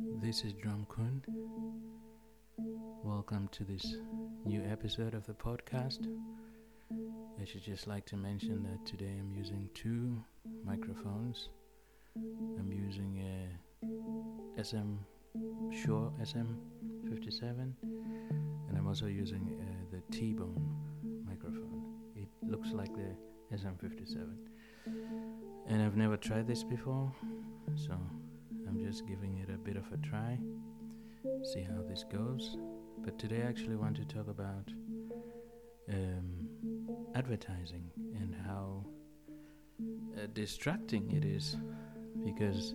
This is Drumkoon. Welcome to this new episode of the podcast. I should just like to mention that today I'm using two microphones. I'm using a SM Shure SM57 and I'm also using uh, the T-Bone microphone. It looks like the SM57 and I've never tried this before so I'm just giving it a bit of a try see how this goes. But today I actually want to talk about um, advertising and how uh, distracting it is. Because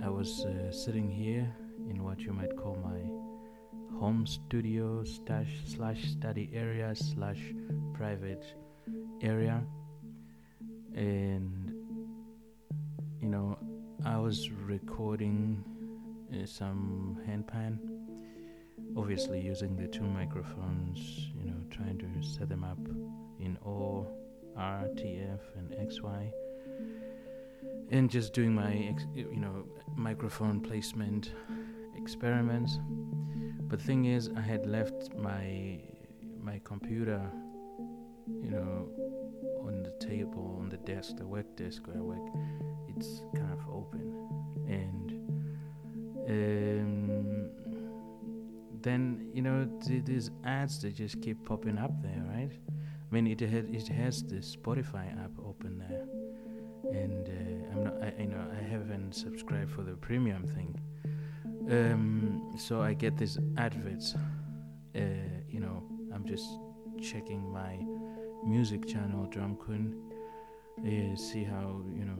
I was uh, sitting here in what you might call my home studio slash slash study area slash private area. And you know I was recording uh, some handpan obviously using the two microphones you know trying to set them up in O R T F and XY and just doing my ex- you know microphone placement experiments. But thing is I had left my my computer you know on the table on the desk the work desk where I work it's kind of open. And um, then you know th- these ads they just keep popping up there right? I mean it had it has the Spotify app open there. And uh, I'm not I, you know I haven't subscribed for the premium thing. Um, so I get these adverts uh, you know I'm just checking my music channel Drumkoon uh, see how you know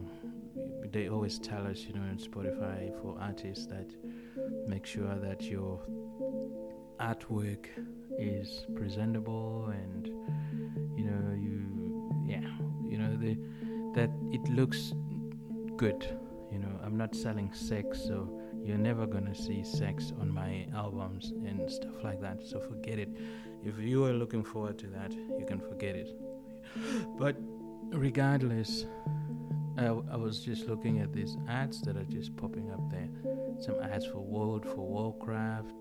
they always tell us you know on Spotify for artists that make sure that your artwork is presentable and you know you yeah you know the that it looks good you know. I'm not selling sex so you're never gonna see sex on my albums and stuff like that so forget it. If you are looking forward to that you can forget it. But regardless I, I was just looking at these ads that are just popping up there. Some ads for world of warcraft.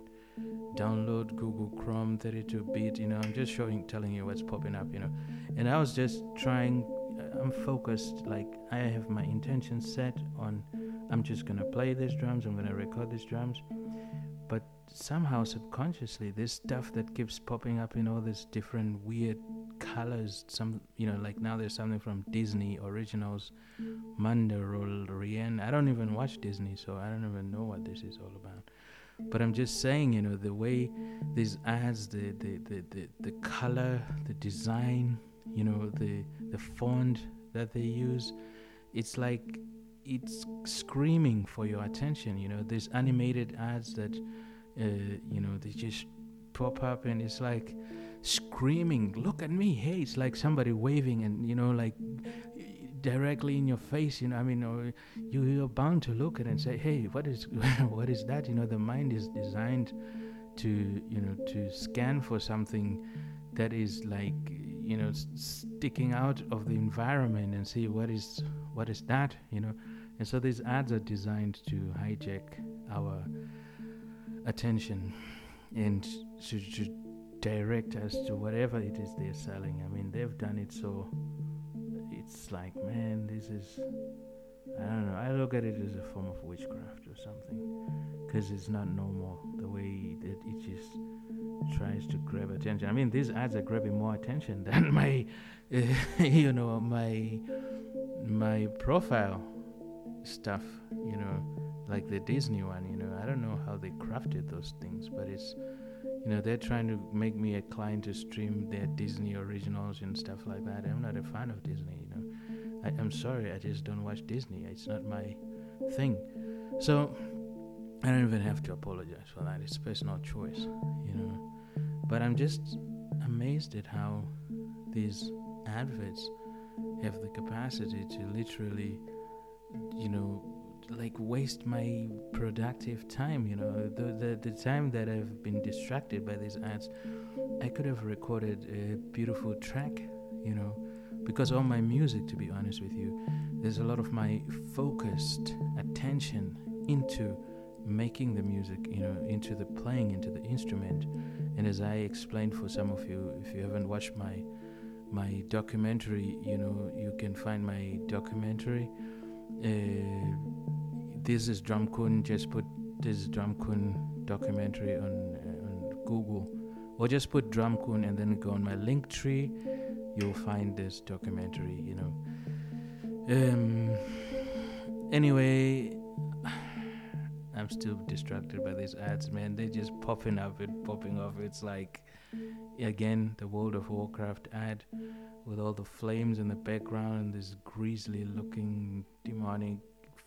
Download google chrome 32 bit you know i'm just showing telling you what's popping up you know. And i was just trying uh, i'm focused like i have my intention set on i'm just gonna play these drums i'm gonna record these drums. But somehow subconsciously this stuff that keeps popping up in all these different weird colors some you know like now there's something from disney originals mandalorian i don't even watch disney so i don't even know what this is all about. But i'm just saying you know the way these ads the the the, the, the color the design you know the the font that they use it's like it's screaming for your attention you know. These animated ads that uh, you know they just pop up and it's like screaming look at me. Hey it's like somebody waving and you know like directly in your face you know i mean you you're bound to look at it and say hey what is what is that? You know the mind is designed to you know to scan for something that is like you know sticking out of the environment and see what is what is that you know? And so these ads are designed to hijack our attention and to, to direct us to whatever it is they're selling. I mean, they've done it so it's like, man, this is. I don't know. I look at it as a form of witchcraft or something, because it's not normal the way that it just tries to grab attention. I mean, these ads are grabbing more attention than my, uh, you know, my my profile stuff. You know, like the Disney one. You know, I don't know how they crafted those things, but it's you know they're trying to make me a client to stream their disney originals and stuff like that. I'm not a fan of disney you know. I, i'm sorry i just don't watch disney. It's not my thing. So i don't even have to apologize for that. It's personal choice you know. But i'm just amazed at how these adverts have the capacity to literally you know like waste my productive time you know the, the the time that i've been distracted by these ads i could have recorded a beautiful track you know because all my music to be honest with you there's a lot of my focused attention into making the music, you know, into the playing, into the instrument. And as I explained for some of you, if you haven't watched my my documentary, you know, you can find my documentary. Uh, this is Drumkoon. Just put this Drumkoon documentary on uh, on Google, or just put Drumkoon and then go on my link tree. You'll find this documentary. You know. Um. Anyway, I'm still distracted by these ads, man. They're just popping up and popping off. It's like again the World of Warcraft ad with all the flames in the background and this grisly looking demonic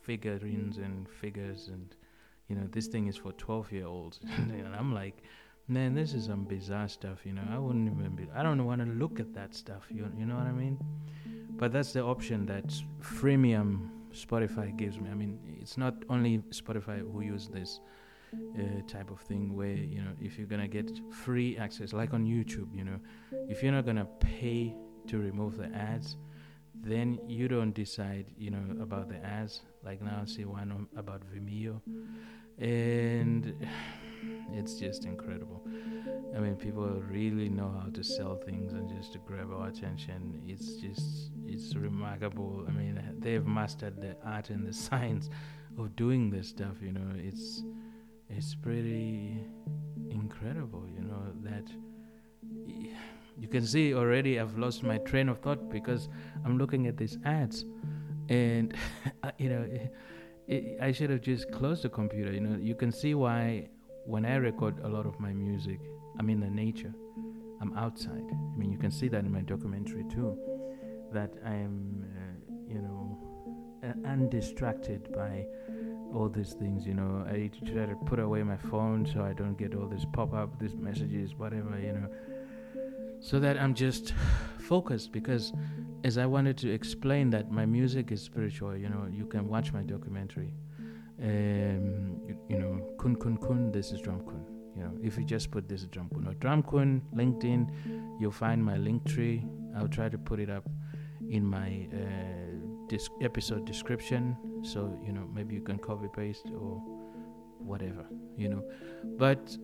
figurines and figures and you know this thing is for 12 year olds and I'm like man this is some bizarre stuff you know I wouldn't even be I don't want to look at that stuff you, you know what I mean? But that's the option that freemium Spotify gives me. I mean it's not only Spotify who use this uh, type of thing where you know if you're gonna get free access like on youtube you know if you're not gonna pay to remove the ads then you don't decide you know about the ads like now i see one about vimeo. Mm. And it's just incredible. I mean people really know how to sell things and just to grab our attention. It's just it's remarkable. I mean they've mastered the art and the science of doing this stuff you know. It's it's pretty incredible, you know, that you can see already I've lost my train of thought because I'm looking at these ads and, you know, it, it, I should have just closed the computer. You know, you can see why when I record a lot of my music, I'm in the nature, I'm outside. I mean, you can see that in my documentary too, that I am, uh, you know, uh, undistracted by all these things you know i try to put away my phone so i don't get all this pop-up these messages whatever you know so that i'm just focused because as i wanted to explain that my music is spiritual you know you can watch my documentary. Um, you, you know kun kun kun this is drumkoon you know. If you just put this is drumkoon or drumkoon linkedin you'll find my link tree. I'll try to put it up in my uh, episode description. So you know maybe you can copy paste or whatever you know. But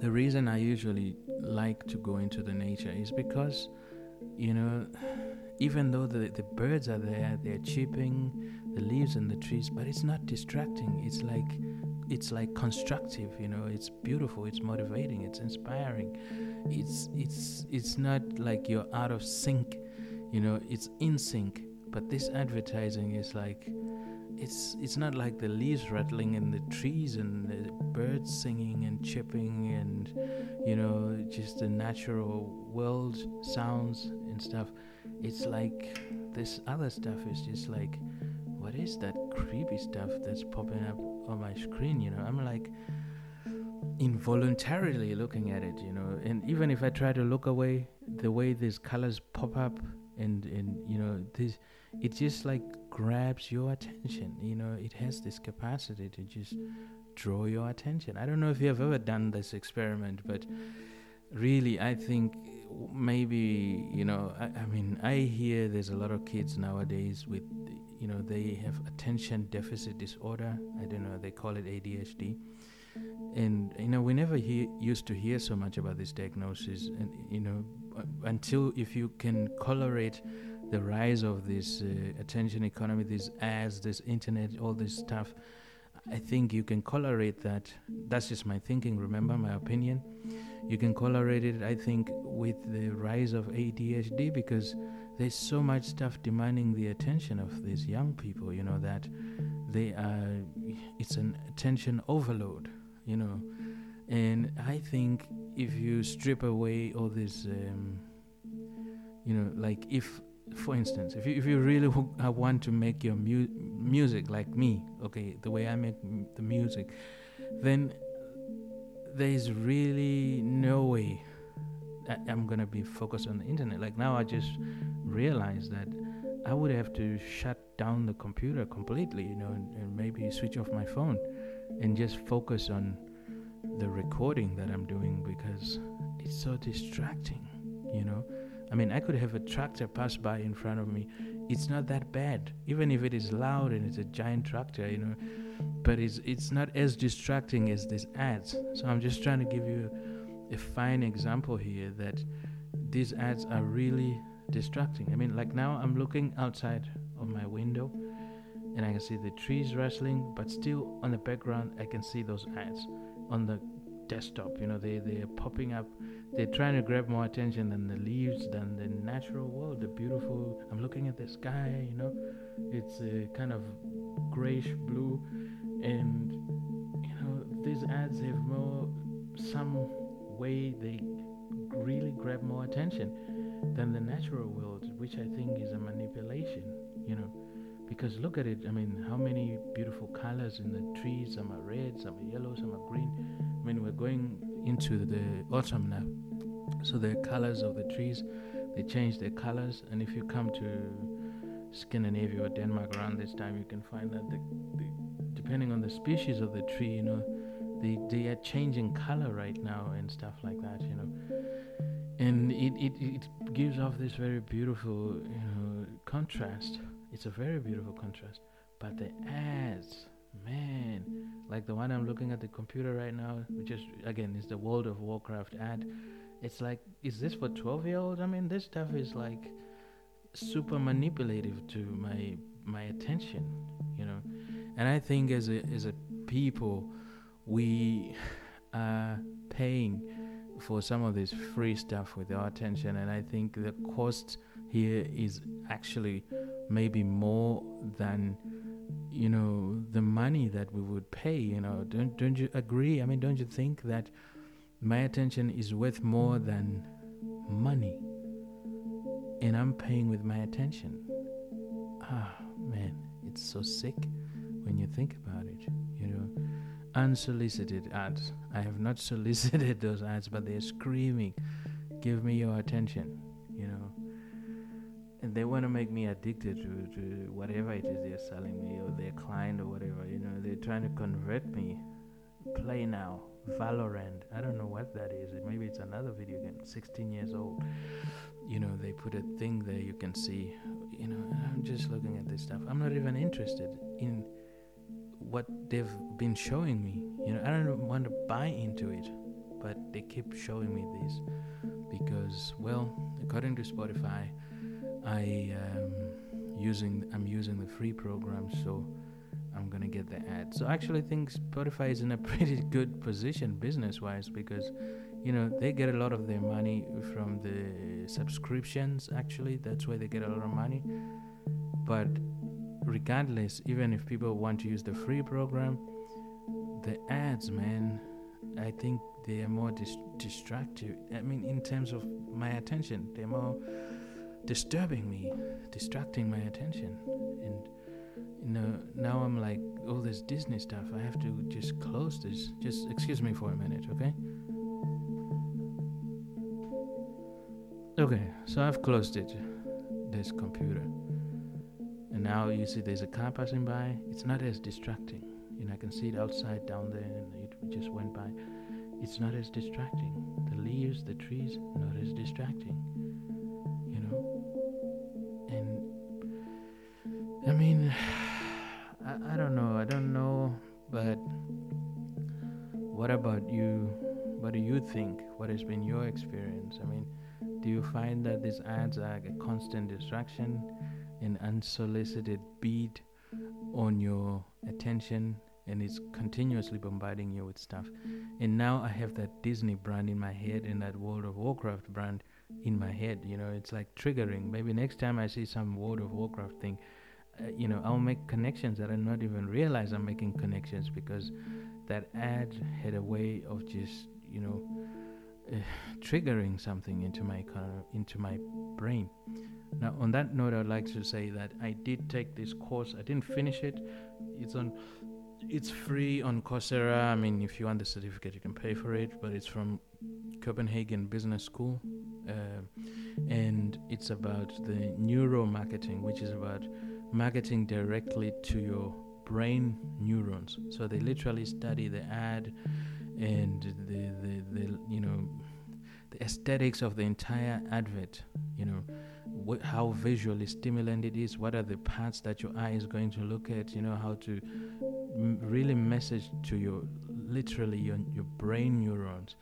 the reason i usually like to go into the nature is because you know even though the, the birds are there they're chirping the leaves in the trees but it's not distracting. It's like it's like constructive you know it's beautiful it's motivating it's inspiring. It's it's it's not like you're out of sync you know it's in sync. But this advertising is like it's it's not like the leaves rattling in the trees and the birds singing and chirping and you know just the natural world sounds and stuff. It's like this other stuff is just like what is that creepy stuff that's popping up on my screen you know? I'm like involuntarily looking at it you know? And even if i try to look away the way these colors pop up and and you know this it just like grabs your attention. You know it has this capacity to just draw your attention. I don't know if you have ever done this experiment but really i think maybe you know I, I mean i hear there's a lot of kids nowadays with you know they have attention deficit disorder. I don't know they call it adhd and you know we never used to hear so much about this diagnosis. And you know until if you can colorate the rise of this uh, attention economy, these ads, this internet, all this stuff, I think you can colorate that. That's just my thinking, remember, my opinion. You can colorate it, I think, with the rise of ADHD because there's so much stuff demanding the attention of these young people, you know, that they are, it's an attention overload, you know. And I think if you strip away all this, um, you know, like if for instance, if you, if you really uh, want to make your mu- music like me, okay, the way I make m- the music, then there is really no way that I'm gonna be focused on the internet. Like now, I just realized that I would have to shut down the computer completely, you know, and, and maybe switch off my phone and just focus on the recording that I'm doing because it's so distracting, you know I mean, I could have a tractor pass by in front of me it's not that bad. Even if it is loud and it's a giant tractor, you know, but it's it's not as distracting as these ads. So I'm just trying to give you a fine example here that these ads are really distracting. I mean, like now I'm looking outside of my window and I can see the trees rustling, but still on the background I can see those ads on the desktop. You know, they they are popping up. They're trying to grab more attention than the leaves, than the natural world, the beautiful. I'm looking at the sky. You know, it's a kind of grayish blue, and you know these ads have more some way they really grab more attention than the natural world, which I think is a manipulation. You know because look at it i mean how many beautiful colors in the trees some are red some are yellow some are green mean we're going into the autumn now so the colors of the trees they change their colors and if you come to scandinavia or denmark around this time you can find that the, the, depending on the species of the tree you know they, they are changing color right now and stuff like that you know and it, it, it gives off this very beautiful you know contrast it's a very beautiful contrast. But the ads, man, like the one I'm looking at the computer right now, which is again is the World of Warcraft ad. It's like, is this for 12 year olds? I mean, this stuff is like super manipulative to my my attention, you know. And I think as a as a people, we are paying for some of this free stuff with our attention, and I think the cost here is actually maybe more than you know the money that we would pay you know don't don't you agree? I mean don't you think that my attention is worth more than money? And i'm paying with my attention. Ah man it's so sick when you think about it you know. Unsolicited ads. I have not solicited those ads but they're screaming give me your attention you know and they want to make me addicted to, to whatever it is they're selling me or their client or whatever you know they're trying to convert me. Play now valorant i don't know what that is maybe it's another video game 16 years old. You know they put a thing there you can see you know i'm just looking at this stuff. I'm not even interested in what they've been showing me you know i don't want to buy into it but they keep showing me this because well according to spotify I am using I'm using the free program, so I'm gonna get the ad. So actually I think Spotify is in a pretty good position business-wise because you know they get a lot of their money from the subscriptions. Actually, that's where they get a lot of money. But regardless, even if people want to use the free program, the ads, man, I think they are more dis- distractive. I mean, in terms of my attention, they're more disturbing me, distracting my attention. And you know, now I'm like, all this Disney stuff, I have to just close this. Just excuse me for a minute, okay? Okay, so I've closed it, this computer. And now you see there's a car passing by. It's not as distracting. You know, I can see it outside down there and it just went by. It's not as distracting. The leaves, the trees, not as distracting. Think? What has been your experience? I mean, do you find that these ads are a constant distraction, an unsolicited beat on your attention, and it's continuously bombarding you with stuff? And now I have that Disney brand in my head and that World of Warcraft brand in my head. You know, it's like triggering. Maybe next time I see some World of Warcraft thing, uh, you know I'll make connections that I not even realize I'm making connections because that ad had a way of just you know uh, triggering something into my into my brain. Now, on that note, I'd like to say that I did take this course. I didn't finish it. It's on. It's free on Coursera. I mean, if you want the certificate, you can pay for it. But it's from Copenhagen Business School, uh, and it's about the neuromarketing, which is about marketing directly to your brain neurons. So they literally study the ad and the, the, the you know the aesthetics of the entire advert. You know wh- how visually stimulant it is. What are the parts that your eye is going to look at? You know how to m- really message to your literally your your brain neurons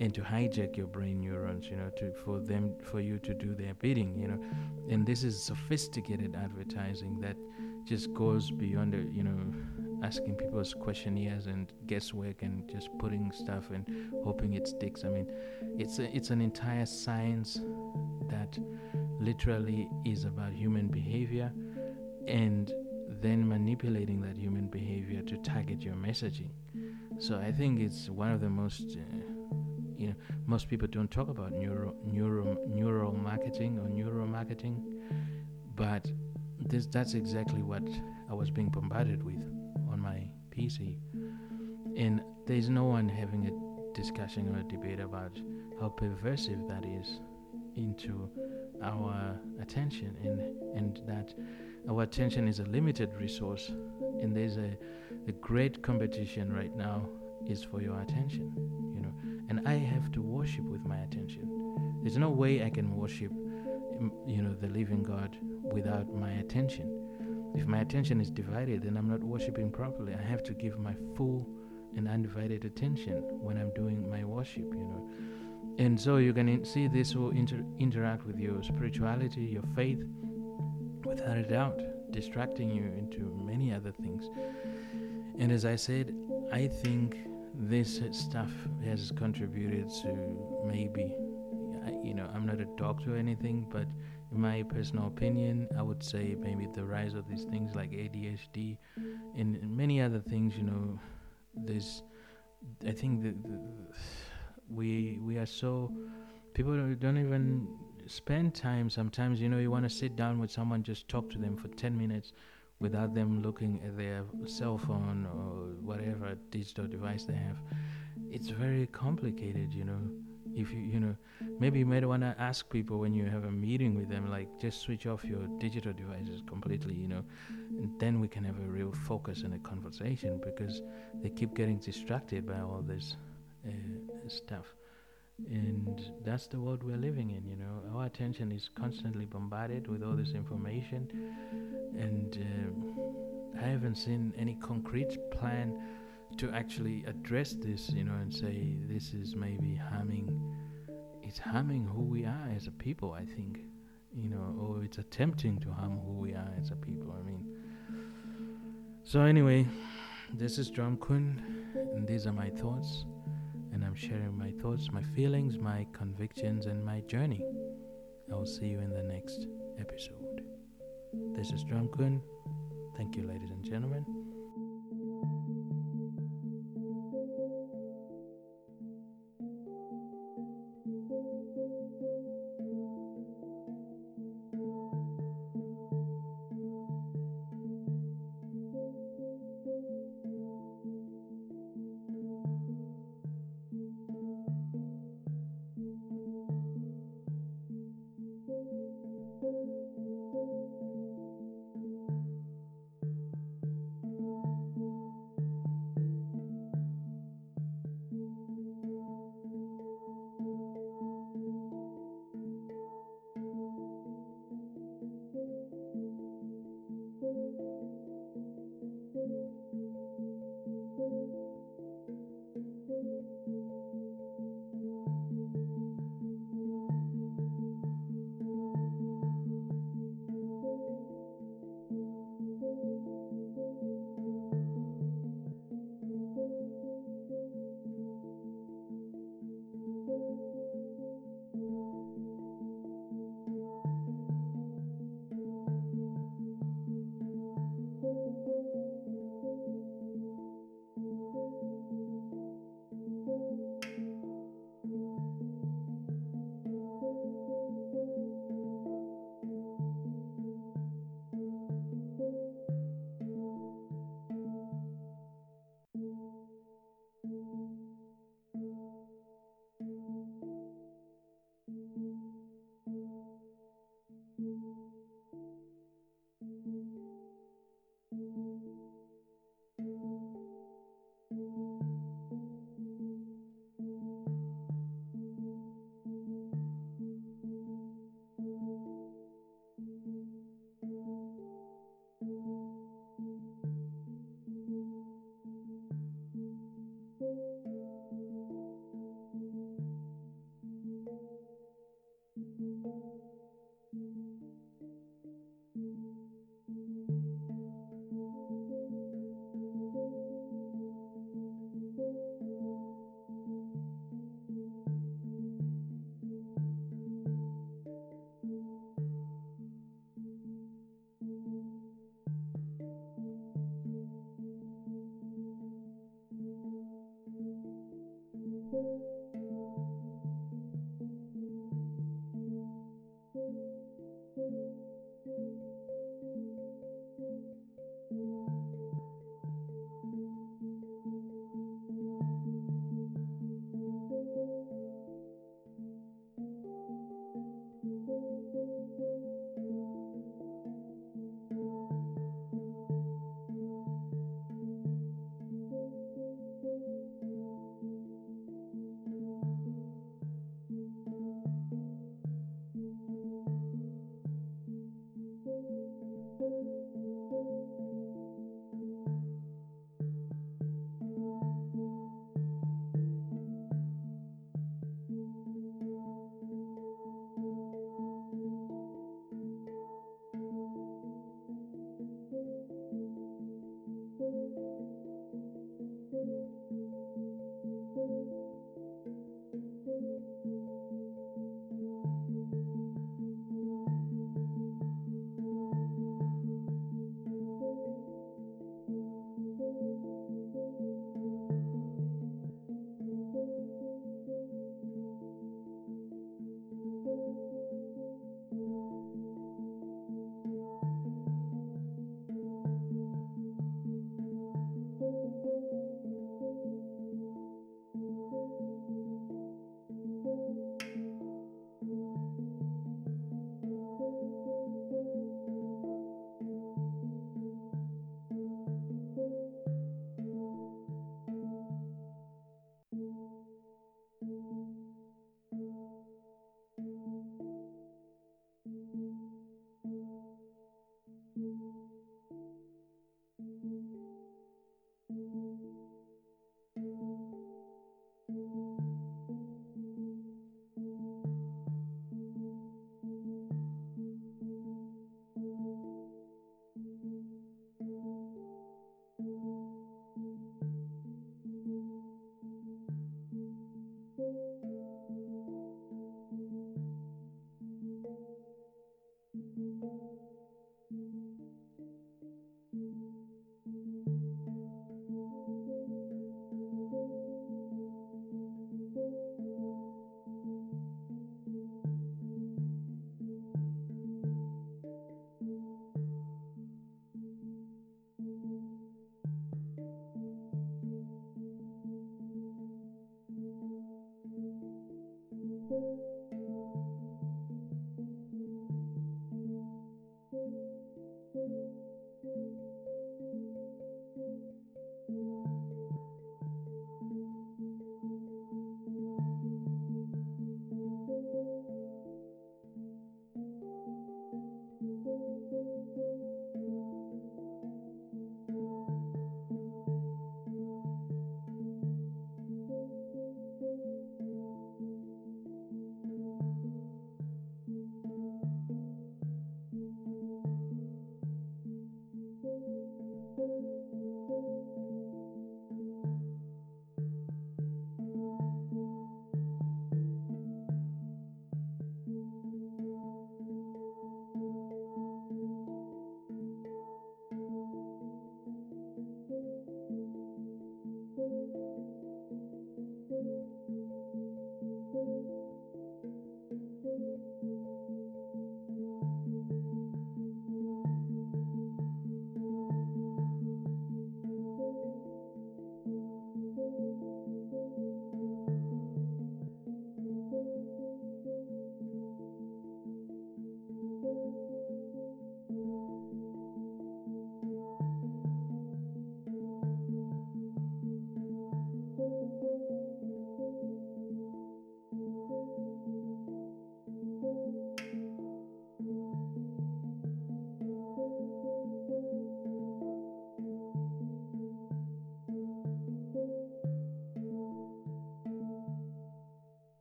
and to hijack your brain neurons you know to for them for you to do their bidding you know and this is sophisticated advertising that just goes beyond the you know asking people's questionnaires and guesswork and just putting stuff and hoping it sticks. I mean it's a, it's an entire science that literally is about human behavior and then manipulating that human behavior to target your messaging. So i think it's one of the most uh, you know most people don't talk about neuro neuro neural marketing or neuro marketing but this that's exactly what I was being bombarded with my PC and there's no one having a discussion or a debate about how pervasive that is into our attention and and that our attention is a limited resource and there's a, a great competition right now is for your attention you know and I have to worship with my attention. There's no way I can worship, you know, the living God without my attention. If my attention is divided, then I'm not worshiping properly. I have to give my full and undivided attention when I'm doing my worship, you know. And so you can see this will inter- interact with your spirituality, your faith, without a doubt, distracting you into many other things. And as I said, I think this stuff has contributed to maybe, you know, I'm not a doctor or anything, but in my personal opinion, I would say maybe the rise of these things like ADHD and many other things, you know, there's, I think that we we are so people don't even spend time sometimes you know you want to sit down with someone just talk to them for 10 minutes without them looking at their cell phone or whatever digital device they have. It's very complicated, you know. If you, you know, maybe you might want to ask people when you have a meeting with them, like just switch off your digital devices completely, you know, and then we can have a real focus in a conversation because they keep getting distracted by all this uh, stuff. And that's the world we're living in you know. Our attention is constantly bombarded with all this information. And uh, i haven't seen any concrete plan to actually address this you know and say this is maybe harming it's harming who we are as a people i think you know or it's attempting to harm who we are as a people i mean so anyway this is Drumkoon and these are my thoughts and I'm sharing my thoughts, my feelings, my convictions, and my journey. I will see you in the next episode. This is Drumkoon. Thank you, ladies and gentlemen.